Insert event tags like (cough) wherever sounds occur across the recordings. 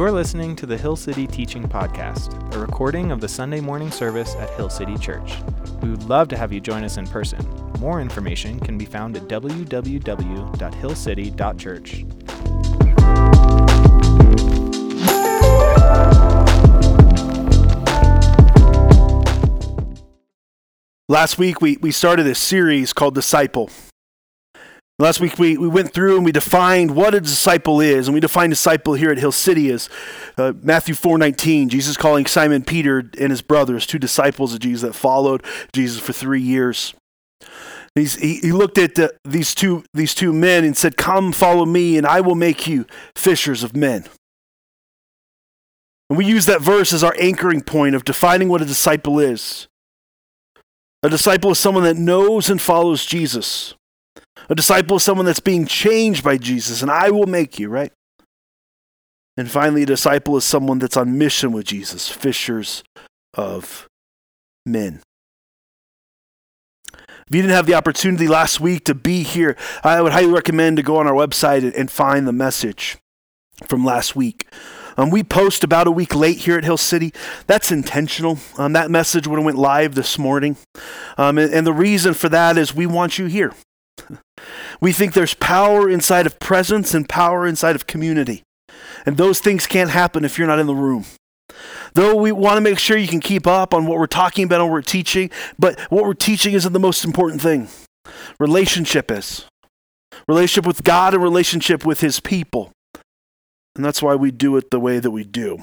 You're listening to the Hill City Teaching Podcast, a recording of the Sunday morning service at Hill City Church. We would love to have you join us in person. More information can be found at www.hillcity.church. Last week, we, we started a series called Disciple. Last week, we, we went through and we defined what a disciple is, and we defined disciple here at Hill City as uh, Matthew 4.19, Jesus calling Simon Peter and his brothers, two disciples of Jesus that followed Jesus for three years. He's, he, he looked at the, these, two, these two men and said, Come, follow me, and I will make you fishers of men. And we use that verse as our anchoring point of defining what a disciple is. A disciple is someone that knows and follows Jesus. A disciple is someone that's being changed by Jesus, and I will make you, right? And finally, a disciple is someone that's on mission with Jesus, fishers of men. If you didn't have the opportunity last week to be here, I would highly recommend to go on our website and find the message from last week. Um, we post about a week late here at Hill City. That's intentional. Um, that message would have went live this morning. Um, and, and the reason for that is we want you here. (laughs) We think there's power inside of presence and power inside of community. And those things can't happen if you're not in the room. Though we want to make sure you can keep up on what we're talking about and what we're teaching, but what we're teaching isn't the most important thing. Relationship is. Relationship with God and relationship with His people. And that's why we do it the way that we do.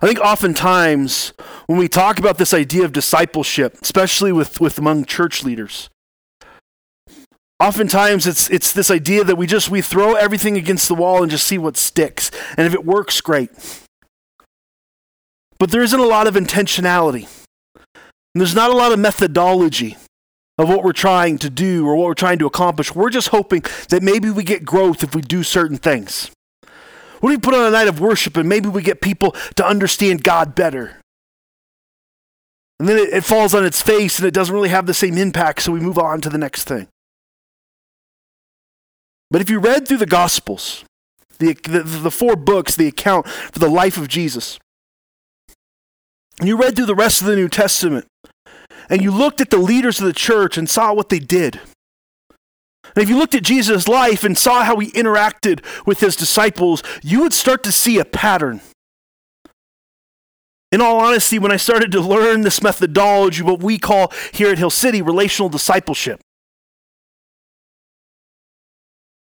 I think oftentimes when we talk about this idea of discipleship, especially with, with among church leaders, oftentimes it's it's this idea that we just we throw everything against the wall and just see what sticks. And if it works, great. But there isn't a lot of intentionality. And there's not a lot of methodology of what we're trying to do or what we're trying to accomplish. We're just hoping that maybe we get growth if we do certain things. What do we put on a night of worship and maybe we get people to understand God better? And then it, it, falls on its face and it doesn't really have the same impact, so we move on to the next thing. But if you read through the Gospels, the, the, the four books, the account for the life of Jesus, and you read through the rest of the New Testament, and you looked at the leaders of the church and saw what they did, and if you looked at Jesus' life and saw how he interacted with his disciples, you would start to see a pattern. In all honesty, when I started to learn this methodology, what we call here at Hill City relational discipleship,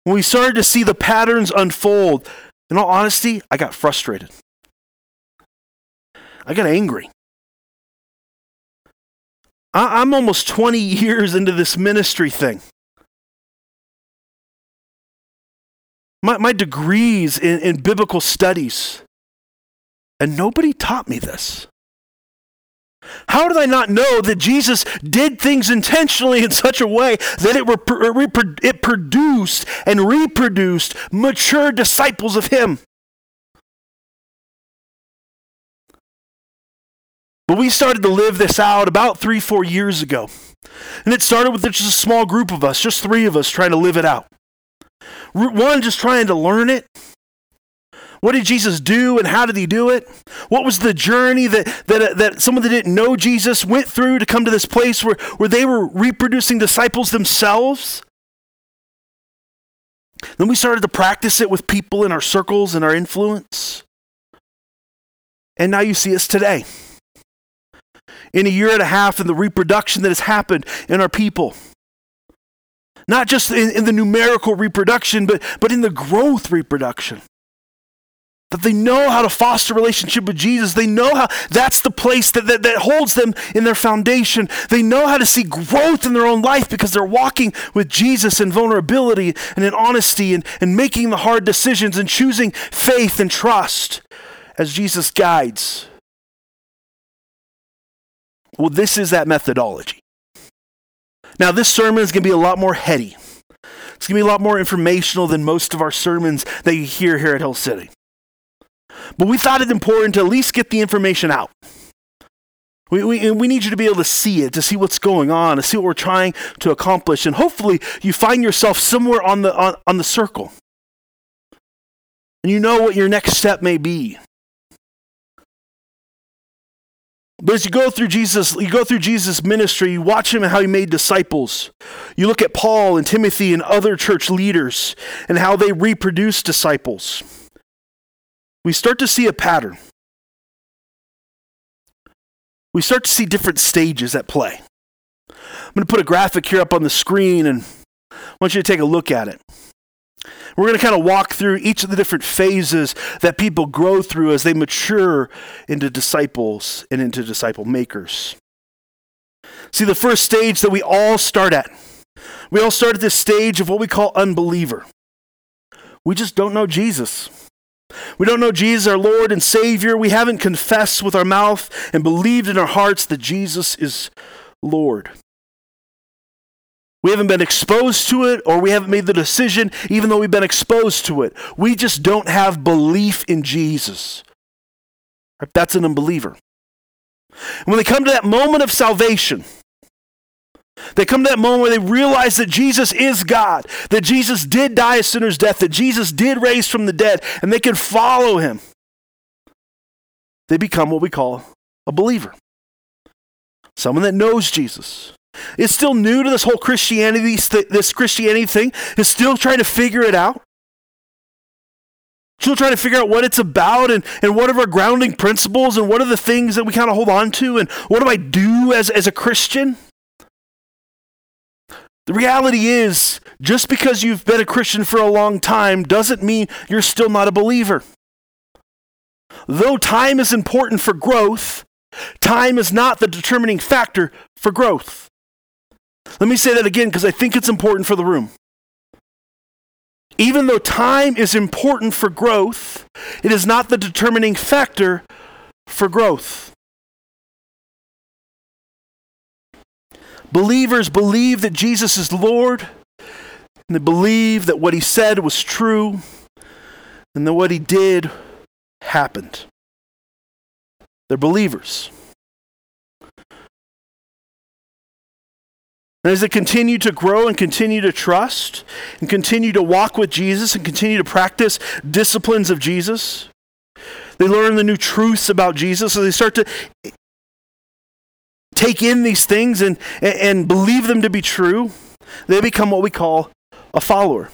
when we started to see the patterns unfold, in all honesty, I got frustrated. I got angry. I'm almost 20 years into this ministry thing. My, my degrees in, in biblical studies. And nobody taught me this. How did I not know that Jesus did things intentionally in such a way that it, it produced and reproduced mature disciples of Him? But we started to live this out about three, four years ago. And it started with just a small group of us, just three of us trying to live it out. One, just trying to learn it. What did Jesus do and how did he do it? What was the journey that, that, uh, that someone that didn't know Jesus went through to come to this place where, where they were reproducing disciples themselves? Then we started to practice it with people in our circles and our influence. And now you see us today. In a year and a half, in the reproduction that has happened in our people. Not just in, in the numerical reproduction, but, but in the growth reproduction that they know how to foster relationship with Jesus. They know how that's the place that, that, that, holds them in their foundation. They know how to see growth in their own life because they're walking with Jesus in vulnerability and in honesty and, and making the hard decisions and choosing faith and trust as Jesus guides. Well, this is that methodology. Now, this sermon is going to be a lot more heady. It's going to be a lot more informational than most of our sermons that you hear here at Hill City. But we thought it important to at least get the information out. We, we, we need you to be able to see it, to see what's going on, to see what we're trying to accomplish. And hopefully, you find yourself somewhere on the, on, on the circle. And you know what your next step may be. But as you go through Jesus, you go through Jesus' ministry, you watch him and how he made disciples. You look at Paul and Timothy and other church leaders and how they reproduce disciples. We start to see a pattern. We start to see different stages at play. I'm going to put a graphic here up on the screen and I want you to take a look at it. We're going to kind of walk through each of the different phases that people grow through as they mature into disciples and into disciple makers. See, the first stage that we all start at, we all start at this stage of what we call unbeliever. We just don't know Jesus. We don't know Jesus, our Lord and Savior. We haven't confessed with our mouth and believed in our hearts that Jesus is Lord. We haven't been exposed to it, or we haven't made the decision, even though we've been exposed to it. We just don't have belief in Jesus. That's an unbeliever. And when they come to that moment of salvation, they come to that moment where they realize that Jesus is God, that Jesus did die a sinner's death, that Jesus did raise from the dead, and they can follow him. They become what we call a believer. Someone that knows Jesus, is still new to this whole Christianity, this Christianity thing, is still trying to figure it out. Still trying to figure out what it's about and, and what are our grounding principles and what are the things that we kind of hold on to and what do I do as, as a Christian? The reality is, just because you've been a Christian for a long time doesn't mean you're still not a believer. Though time is important for growth, time is not the determining factor for growth. Let me say that again because I think it's important for the room. Even though time is important for growth, it is not the determining factor for growth. Believers believe that Jesus is Lord, and they believe that what he said was true, and that what he did happened. They're believers. And as they continue to grow and continue to trust and continue to walk with Jesus and continue to practice disciplines of Jesus, they learn the new truths about Jesus. So they start to take in these things and, and believe them to be true. They become what we call a follower.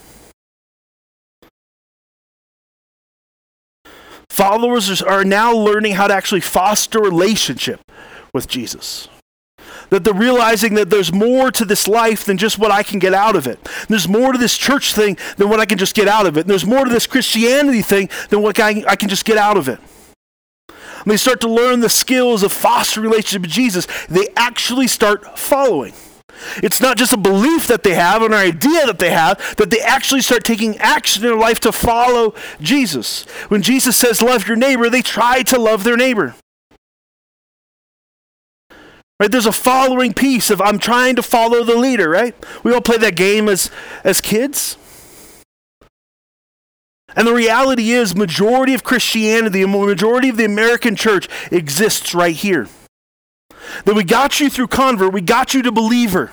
Followers are now learning how to actually foster relationship with Jesus. That they're realizing that there's more to this life than just what I can get out of it. There's more to this church thing than what I can just get out of it. And there's more to this Christianity thing than what I, can just get out of it. And they start to learn the skills of foster relationship with Jesus. They actually start following. It's not just a belief that they have, an idea that they have, that they actually start taking action in their life to follow Jesus. When Jesus says, Love your neighbor, they try to love their neighbor. Right? There's a following piece of I'm trying to follow the leader, right? We all play that game as, as kids. And the reality is, majority of Christianity, a majority of the American church exists right here. That we got you through convert, we got you to believer.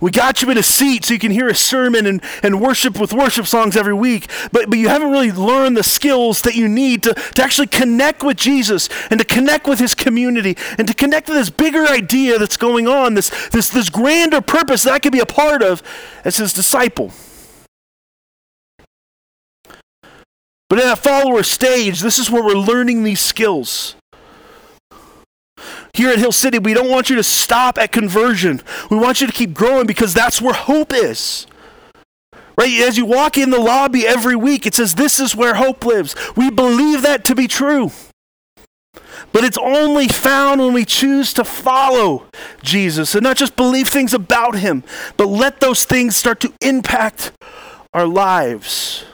We got you in a seat so you can hear a sermon and, and worship with worship songs every week, but, but you haven't really learned the skills that you need to, to actually connect with Jesus and to connect with his community and to connect with this bigger idea that's going on, this, this, this grander purpose that I can be a part of as his disciple. But in that follower stage, this is where we're learning these skills. Here at Hill City, we don't want you to stop at conversion. We want you to keep growing because that's where hope is. Right? As you walk in the lobby every week, it says, This is where hope lives. We believe that to be true. But it's only found when we choose to follow Jesus and not just believe things about him, but let those things start to impact our lives.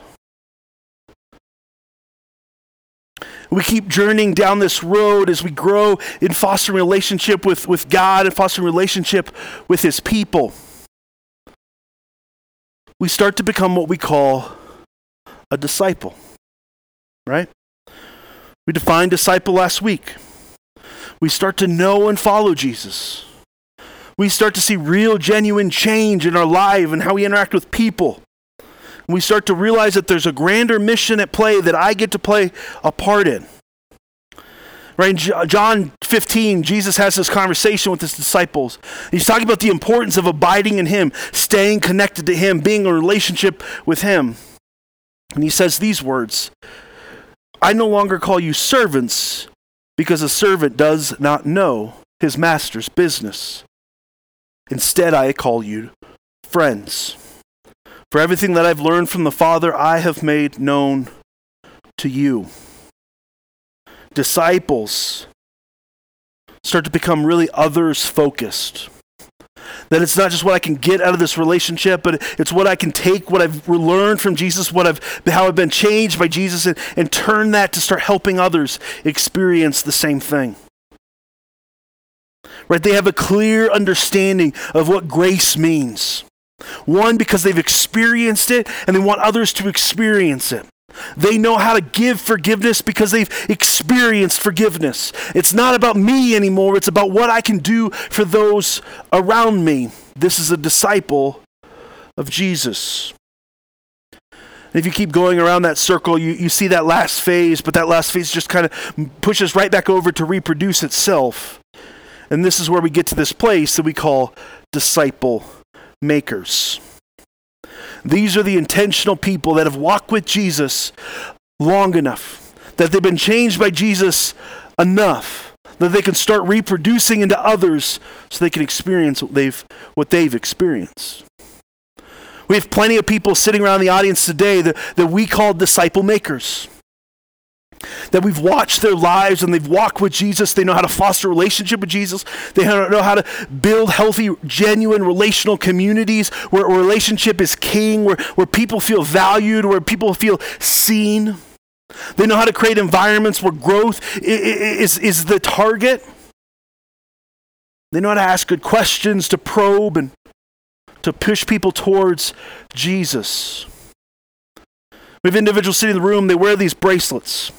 We keep journeying down this road as we grow in fostering relationship with, with God and fostering relationship with His people. We start to become what we call a disciple, right? We defined disciple last week. We start to know and follow Jesus. We start to see real, genuine change in our life and how we interact with people. We start to realize that there's a grander mission at play that I get to play a part in. Right, in John 15, Jesus has this conversation with his disciples. He's talking about the importance of abiding in him, staying connected to him, being in a relationship with him. And he says these words I no longer call you servants because a servant does not know his master's business. Instead, I call you friends. For everything that I've learned from the Father, I have made known to you. Disciples start to become really others focused. That it's not just what I can get out of this relationship, but it's what I can take, what I've learned from Jesus, what I've, how I've been changed by Jesus, and, and turn that to start helping others experience the same thing. Right? They have a clear understanding of what grace means. One, because they've experienced it and they want others to experience it. They know how to give forgiveness because they've experienced forgiveness. It's not about me anymore, it's about what I can do for those around me. This is a disciple of Jesus. If you keep going around that circle, you, you see that last phase, but that last phase just kind of pushes right back over to reproduce itself. And this is where we get to this place that we call disciple makers. These are the intentional people that have walked with Jesus long enough, that they've been changed by Jesus enough that they can start reproducing into others so they can experience what they've, what they've experienced. We have plenty of people sitting around the audience today that, that we call disciple makers that we've watched their lives and they've walked with Jesus. They know how to foster relationship with Jesus. They know how to build healthy, genuine relational communities where a relationship is king, where, where people feel valued, where people feel seen. They know how to create environments where growth is, is the target. They know how to ask good questions, to probe, and to push people towards Jesus. We have individuals sitting in the room, they wear these bracelets.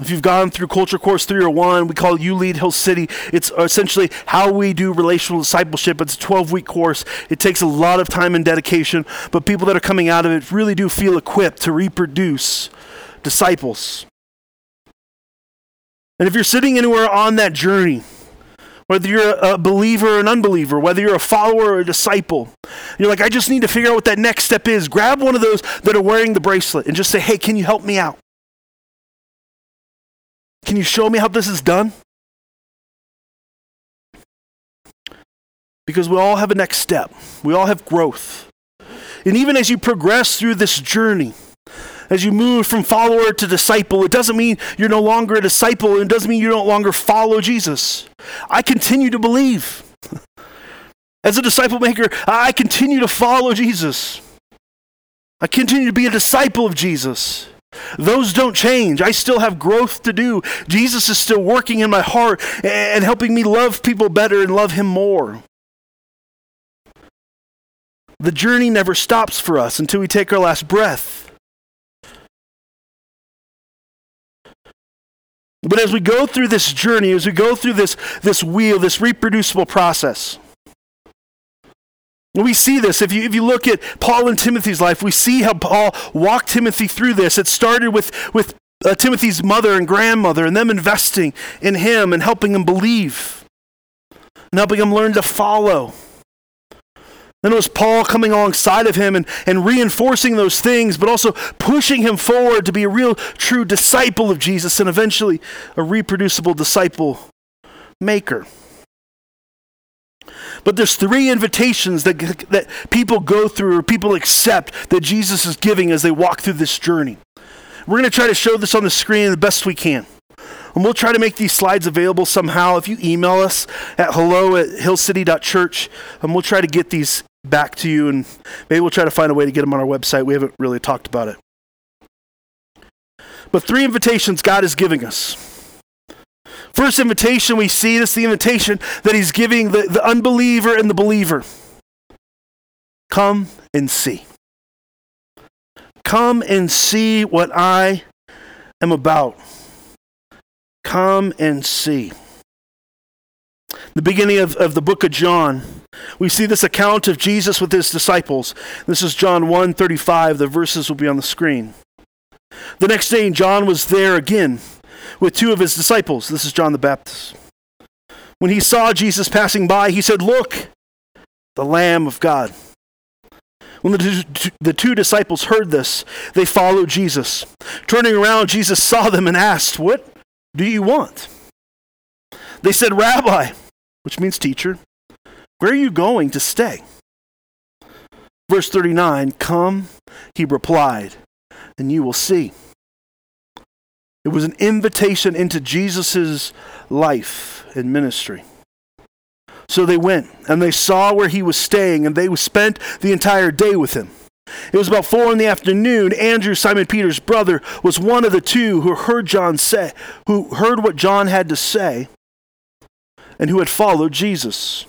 If you've gone through Culture Course 301, we call You Lead Hill City. It's essentially how we do relational discipleship. It's a 12 week course. It takes a lot of time and dedication, but people that are coming out of it really do feel equipped to reproduce disciples. And if you're sitting anywhere on that journey, whether you're a believer or an unbeliever, whether you're a follower or a disciple, you're like, I just need to figure out what that next step is. Grab one of those that are wearing the bracelet and just say, hey, can you help me out? Can you show me how this is done? Because we all have a next step, we all have growth. And even as you progress through this journey, as you move from follower to disciple, it doesn't mean you're no longer a disciple, and it doesn't mean you no longer follow Jesus. I continue to believe. (laughs) As a disciple maker, I continue to follow Jesus. I continue to be a disciple of Jesus. Those don't change. I still have growth to do. Jesus is still working in my heart and helping me love people better and love Him more. The journey never stops for us until we take our last breath. But as we go through this journey, as we go through this, this wheel, this reproducible process, we see this. If you, if you look at Paul and Timothy's life, we see how Paul walked Timothy through this. It started with, with uh, Timothy's mother and grandmother and them investing in him and helping him believe and helping him learn to follow. Then it was Paul coming alongside of him and, and reinforcing those things, but also pushing him forward to be a real, true disciple of Jesus and eventually a reproducible disciple maker. But there's three invitations that, that people go through or people accept that Jesus is giving as they walk through this journey. We're going to try to show this on the screen the best we can. And we'll try to make these slides available somehow. If you email us at hello at hillcity.church, and we'll try to get these back to you, and maybe we'll try to find a way to get them on our website. We haven't really talked about it. But three invitations God is giving us. First invitation we see, this is the invitation that he's giving the, the unbeliever and the believer. Come and see. Come and see what I am about. Come and see. The beginning of, of the book of John, We see this account of Jesus with his disciples. This is John 1 35. The verses will be on the screen. The next day, John was there again with two of his disciples. This is John the Baptist. When he saw Jesus passing by, he said, Look, the Lamb of God. When the, the two disciples heard this, they followed Jesus. Turning around, Jesus saw them and asked, What do you want? They said, Rabbi, which means teacher, where are you going to stay? Verse 39 Come, he replied, and you will see. It was an invitation into Jesus' life and ministry. So they went and they saw where he was staying, and they spent the entire day with him. It was about four in the afternoon. Andrew, Simon Peter's brother, was one of the two who heard John say, who heard what John had to say, and who had followed Jesus.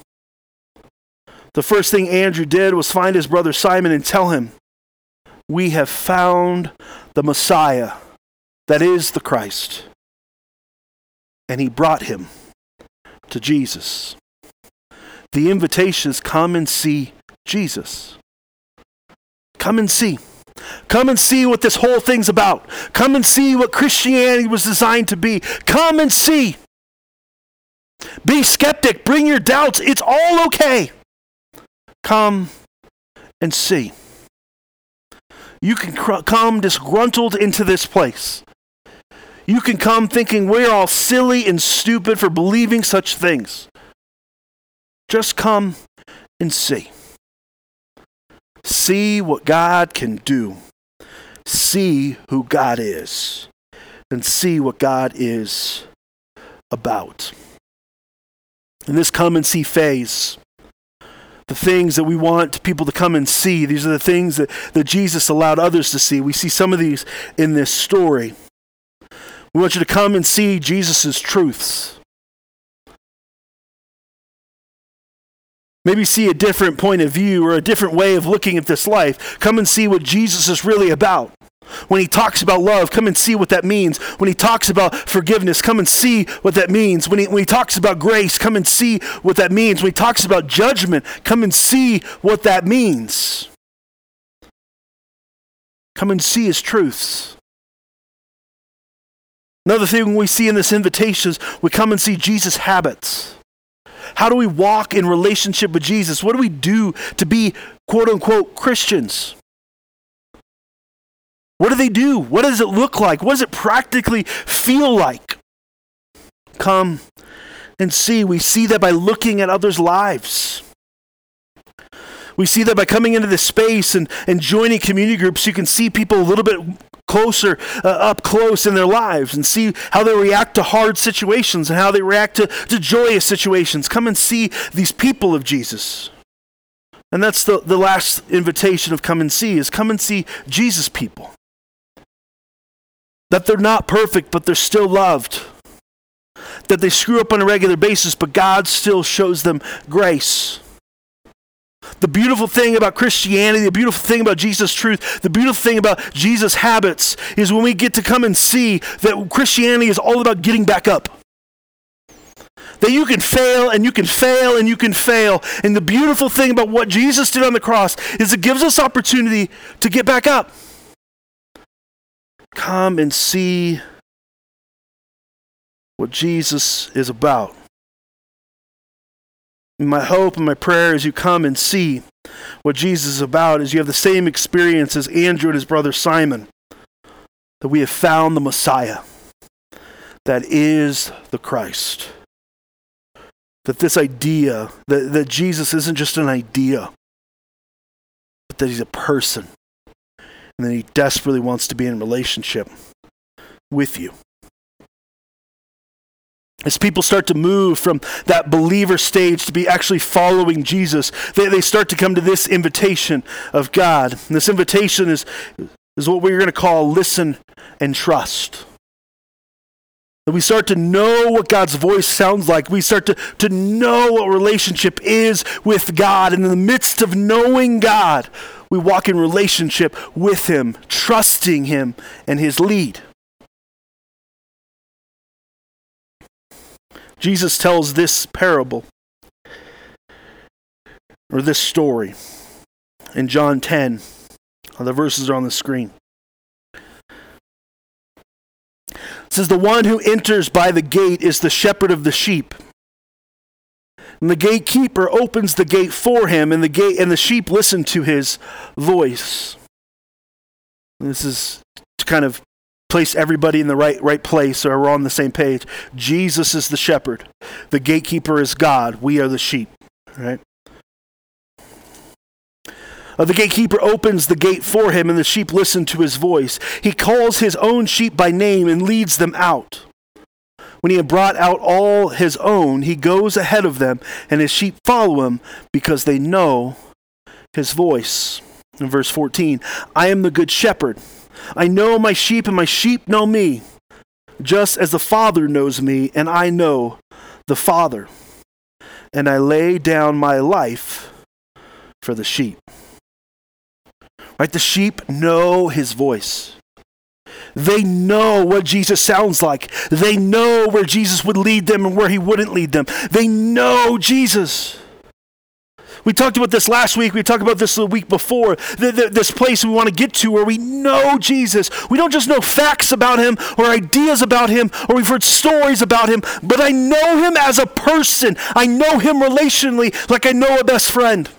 The first thing Andrew did was find his brother Simon and tell him, We have found the Messiah, that is the Christ. And he brought him to Jesus. The invitation is come and see Jesus. Come and see. Come and see what this whole thing's about. Come and see what Christianity was designed to be. Come and see. Be skeptic. Bring your doubts. It's all okay. Come and see. You can cr- come disgruntled into this place. You can come thinking we're all silly and stupid for believing such things. Just come and see. See what God can do. See who God is. And see what God is about. In this come and see phase, the things that we want people to come and see, these are the things that, that Jesus allowed others to see. We see some of these in this story. We want you to come and see Jesus' truths. Maybe see a different point of view or a different way of looking at this life. Come and see what Jesus is really about. When he talks about love, come and see what that means. When he talks about forgiveness, come and see what that means. When he, when he talks about grace, come and see what that means. When he talks about judgment, come and see what that means. Come and see his truths. Another thing we see in this invitation is we come and see Jesus' habits. How do we walk in relationship with Jesus? What do we do to be quote unquote Christians? What do they do? What does it look like? What does it practically feel like? Come and see. We see that by looking at others' lives. We see that by coming into this space and, and joining community groups, you can see people a little bit closer, uh, up close in their lives and see how they react to hard situations and how they react to, to joyous situations. Come and see these people of Jesus. And that's the, the last invitation of come and see is come and see Jesus people. That they're not perfect, but they're still loved. That they screw up on a regular basis, but God still shows them grace. The beautiful thing about Christianity, the beautiful thing about Jesus' truth, the beautiful thing about Jesus' habits is when we get to come and see that Christianity is all about getting back up. That you can fail and you can fail and you can fail. And the beautiful thing about what Jesus did on the cross is it gives us opportunity to get back up. Come and see what Jesus is about. My hope and my prayer as you come and see what Jesus is about is you have the same experience as Andrew and his brother Simon that we have found the Messiah that is the Christ. That this idea, that, that Jesus isn't just an idea, but that he's a person and that he desperately wants to be in relationship with you. As people start to move from that believer stage to be actually following Jesus, they, they start to come to this invitation of God. And this invitation is, is what we're going to call listen and trust. That we start to know what God's voice sounds like. We start to, to know what relationship is with God. And in the midst of knowing God, we walk in relationship with Him, trusting Him and His lead. Jesus tells this parable. or this story in John 10. The verses are on the screen. It says, The one who enters by the gate is the shepherd of the sheep. And the gatekeeper opens the gate for him, and the gate and the sheep listen to his voice. And this is to kind of place everybody in the right right place or we're on the same page. Jesus is the shepherd. The gatekeeper is God. We are the sheep. Right? Uh, the gatekeeper opens the gate for him, and the sheep listen to his voice. He calls his own sheep by name and leads them out. When he had brought out all his own, he goes ahead of them, and his sheep follow him because they know his voice. In verse 14, I am the good shepherd. I know my sheep, and my sheep know me, just as the Father knows me, and I know the Father. And I lay down my life for the sheep. Right? The sheep know his voice. They know what Jesus sounds like. They know where Jesus would lead them and where he wouldn't lead them. They know Jesus. We talked about this last week. We talked about this the week before. The, the, this place we want to get to where we know Jesus. We don't just know facts about him or ideas about him or we've heard stories about him, but I know him as a person. I know him relationally like I know a best friend.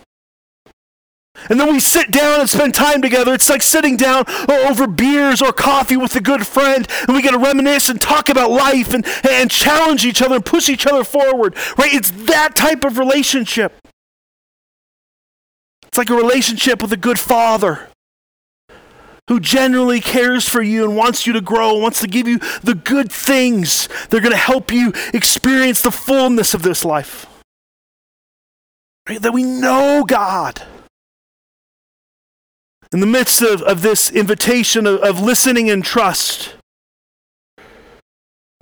And then we sit down and spend time together. It's like sitting down over beers or coffee with a good friend, and we get to reminisce and talk about life and, and challenge each other and push each other forward. Right? It's that type of relationship. It's like a relationship with a good father who genuinely cares for you and wants you to grow, wants to give you the good things. that are going to help you experience the fullness of this life. Right? That we know God in the midst of, of this invitation of, of listening and trust,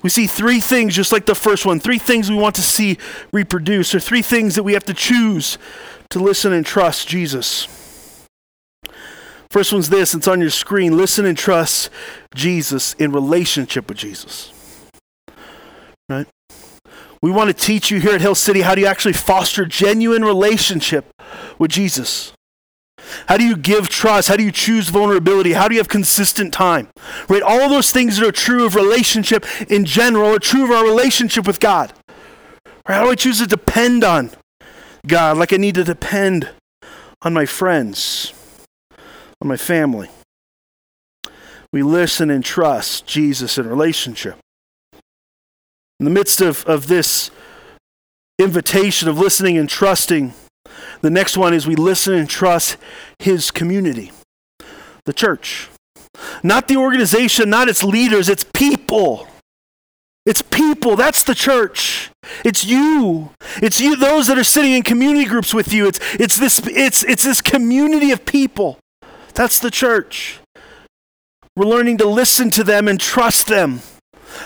we see three things, just like the first one, three things we want to see reproduced, or three things that we have to choose to listen and trust Jesus. First one's this, it's on your screen. Listen and trust Jesus in relationship with Jesus. Right? We want to teach you here at Hill City how do you actually foster genuine relationship with Jesus. How do you give trust? How do you choose vulnerability? How do you have consistent time? Right? All those things that are true of relationship in general are true of our relationship with God. Right? How do I choose to depend on God like I need to depend on my friends, on my family? We listen and trust Jesus in relationship. In the midst of, of this invitation of listening and trusting, the next one is we listen and trust his community, the church. Not the organization, not its leaders, it's people. It's people. That's the church. It's you. It's you, those that are sitting in community groups with you. It's, it's, this, it's, it's this community of people. That's the church. We're learning to listen to them and trust them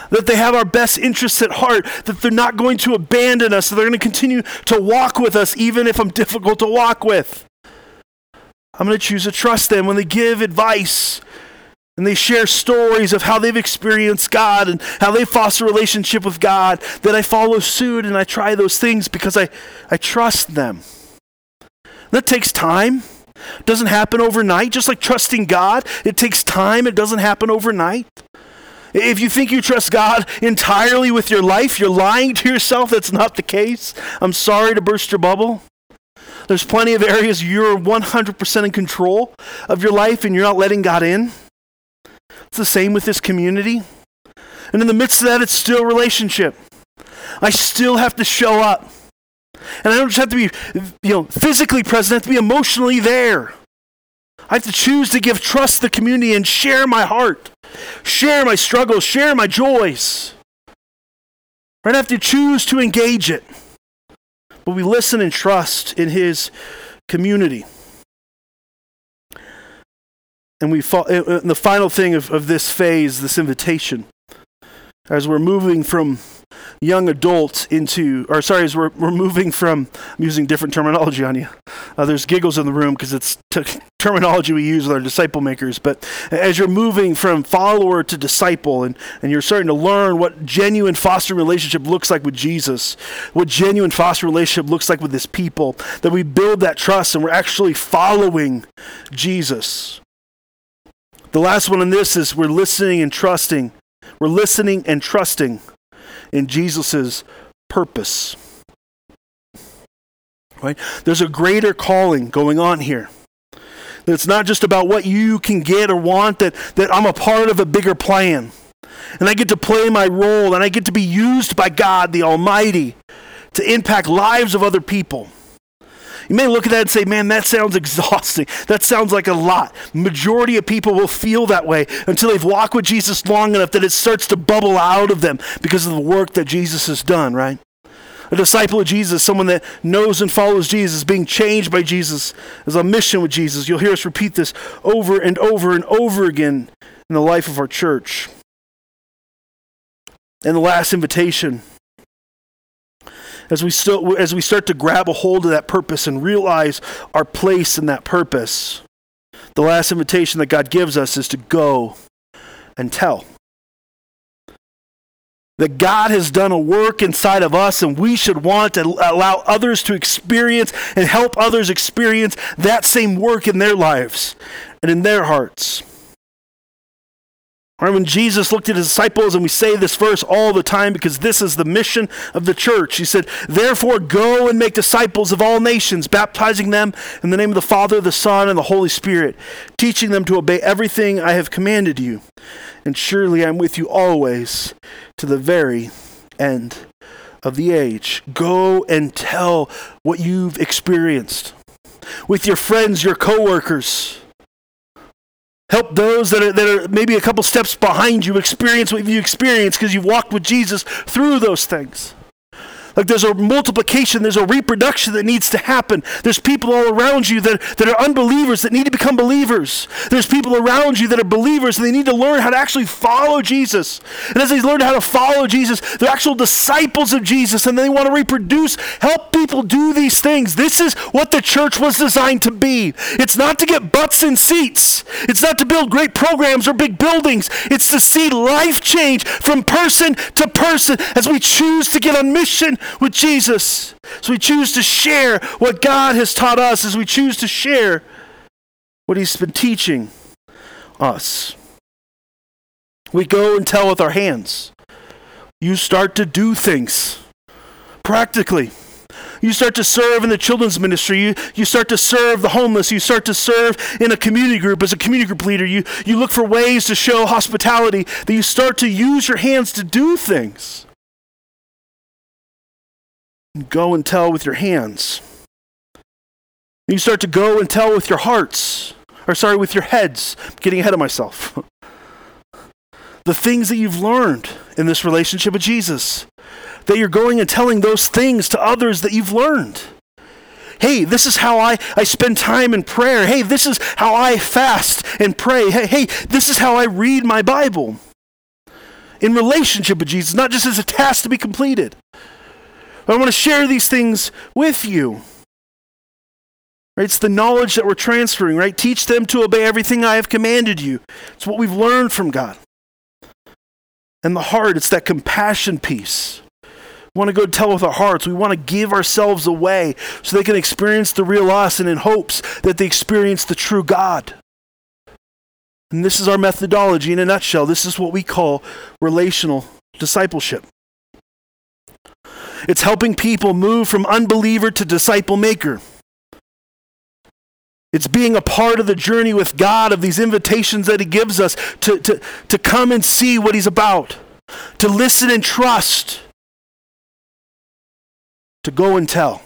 that they have our best interests at heart, that they're not going to abandon us, that they're going to continue to walk with us even if I'm (laughs) difficult to walk with. I'm going to choose to trust them when they give advice and they share stories of how they've experienced God and how they foster relationship with God, that I follow suit and I try those things because I, I trust them. That takes time. It doesn't happen overnight. Just like trusting God, it takes time. It doesn't happen overnight. If you think you trust God entirely with your life, you're lying to yourself. That's not the case. I'm sorry to burst your bubble. There's plenty of areas you're 100% in control of your life and you're not letting God in. It's the same with this community. And in the midst of that, it's still relationship. I still have to show up. And I don't just have to be, you know, physically present, I have to be emotionally there. I have to choose to give trust to the community and share my heart, share my struggles, share my joys. Right? I have to choose to engage it. But we listen and trust in His community. And we fall, and the final thing of, of this phase, this invitation, as we're moving from young adult into, or sorry, as we're, we're moving from, I'm using different terminology on you. Uh, there's giggles in the room because it's t- terminology we use with our disciple makers. But as you're moving from follower to disciple and, and you're starting to learn what genuine foster relationship looks like with Jesus, what genuine foster relationship looks like with his people, that we build that trust and we're actually following Jesus. The last one in this is we're listening and trusting. We're listening and trusting in Jesus' purpose. Right? There's a greater calling going on here. It's not just about what you can get or want, that, that I'm a part of a bigger plan. And I get to play my role and I get to be used by God the Almighty to impact lives of other people. You may look at that and say, man, that sounds exhausting. That sounds like a lot. Majority of people will feel that way until they've walked with Jesus long enough that it starts to bubble out of them because of the work that Jesus has done, right? A disciple of Jesus, someone that knows and follows Jesus, being changed by Jesus, is on mission with Jesus. You'll hear us repeat this over and over and over again in the life of our church. And the last invitation as we, still, as we start to grab a hold of that purpose and realize our place in that purpose, the last invitation that God gives us is to go and tell. That God has done a work inside of us, and we should want to allow others to experience and help others experience that same work in their lives and in their hearts. Or when Jesus looked at his disciples, and we say this verse all the time because this is the mission of the church. He said, Therefore, go and make disciples of all nations, baptizing them in the name of the Father, the Son, and the Holy Spirit, teaching them to obey everything I have commanded you. And surely I'm with you always to the very end of the age. Go and tell what you've experienced with your friends, your coworkers Help those that are, that are maybe a couple steps behind you experience what you experienced because you've walked with Jesus through those things. Like there's a multiplication, there's a reproduction that needs to happen. There's people all around you that, that are unbelievers that need to become believers. There's people around you that are believers and they need to learn how to actually follow Jesus. And as they learn how to follow Jesus, they're actual disciples of Jesus and they want to reproduce, help people do these things. This is what the church was designed to be. It's not to get butts in seats, it's not to build great programs or big buildings. It's to see life change from person to person as we choose to get on mission with Jesus. So we choose to share what God has taught us as we choose to share what He's been teaching us. We go and tell with our hands. You start to do things practically. You start to serve in the children's ministry. You, you start to serve the homeless. You start to serve in a community group as a community group leader. You, you look for ways to show hospitality, that you start to use your hands to do things. Go and tell with your hands. You start to go and tell with your hearts, or sorry, with your heads. Getting ahead of myself. (laughs) the things that you've learned in this relationship with Jesus. That you're going and telling those things to others that you've learned. Hey, this is how I, I spend time in prayer. Hey, this is how I fast and pray. Hey, hey, this is how I read my Bible. In relationship with Jesus, not just as a task to be completed. I want to share these things with you. Right? It's the knowledge that we're transferring, right? Teach them to obey everything I have commanded you. It's what we've learned from God. And the heart, it's that compassion piece. We want to go tell with our hearts. We want to give ourselves away so they can experience the real us and in hopes that they experience the true God. And this is our methodology in a nutshell. This is what we call relational discipleship. It's helping people move from unbeliever to disciple maker. It's being a part of the journey with God, of these invitations that He gives us to, to, to come and see what He's about, to listen and trust, to go and tell.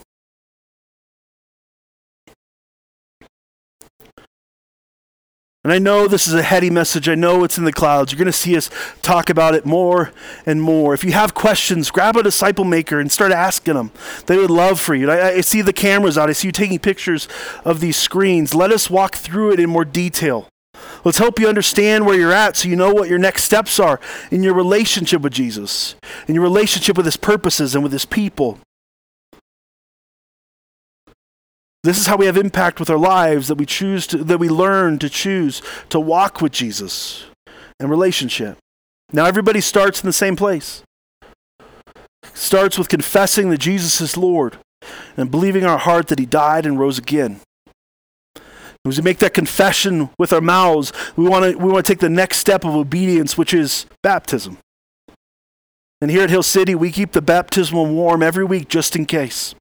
And I know this is a heady message. I know it's in the clouds. You're going to see us talk about it more and more. If you have questions, grab a disciple maker and start asking them. They would love for you. I, I, see the cameras out. I see you taking pictures of these screens. Let us walk through it in more detail. Let's help you understand where you're at so you know what your next steps are in your relationship with Jesus, in your relationship with his purposes and with his people. This is how we have impact with our lives that we choose to, that we learn to choose to walk with Jesus and relationship. Now everybody starts in the same place. Starts with confessing that Jesus is Lord and believing in our heart that he died and rose again. As we make that confession with our mouths, we want to we want to take the next step of obedience, which is baptism. And here at Hill City, we keep the baptismal warm every week just in case.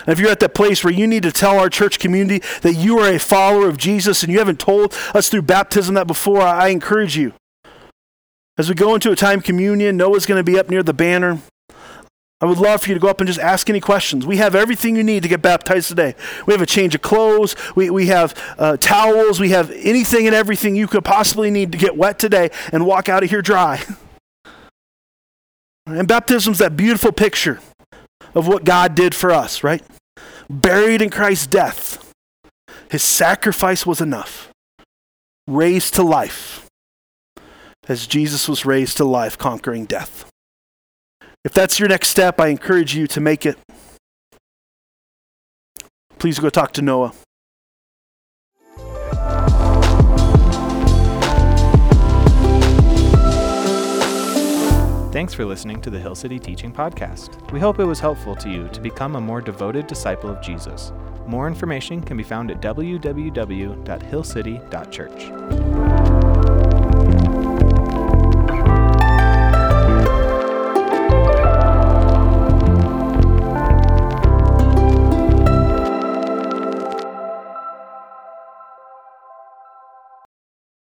And if you're at that place where you need to tell our church community that you are a follower of Jesus and you haven't told us through baptism that before, I encourage you. As we go into a time communion, Noah's going to be up near the banner. I would love for you to go up and just ask any questions. We have everything you need to get baptized today. We have a change of clothes, we, we have uh, towels, we have anything and everything you could possibly need to get wet today and walk out of here dry. (laughs) and baptism's that beautiful picture of what God did for us, right? Buried in Christ's death, his sacrifice was enough. Raised to life, as Jesus was raised to life, conquering death. If that's your next step, I encourage you to make it. Please go talk to Noah. Thanks for listening to the Hill City Teaching Podcast. We hope it was helpful to you to become a more devoted disciple of Jesus. More information can be found at www.hillcity.church.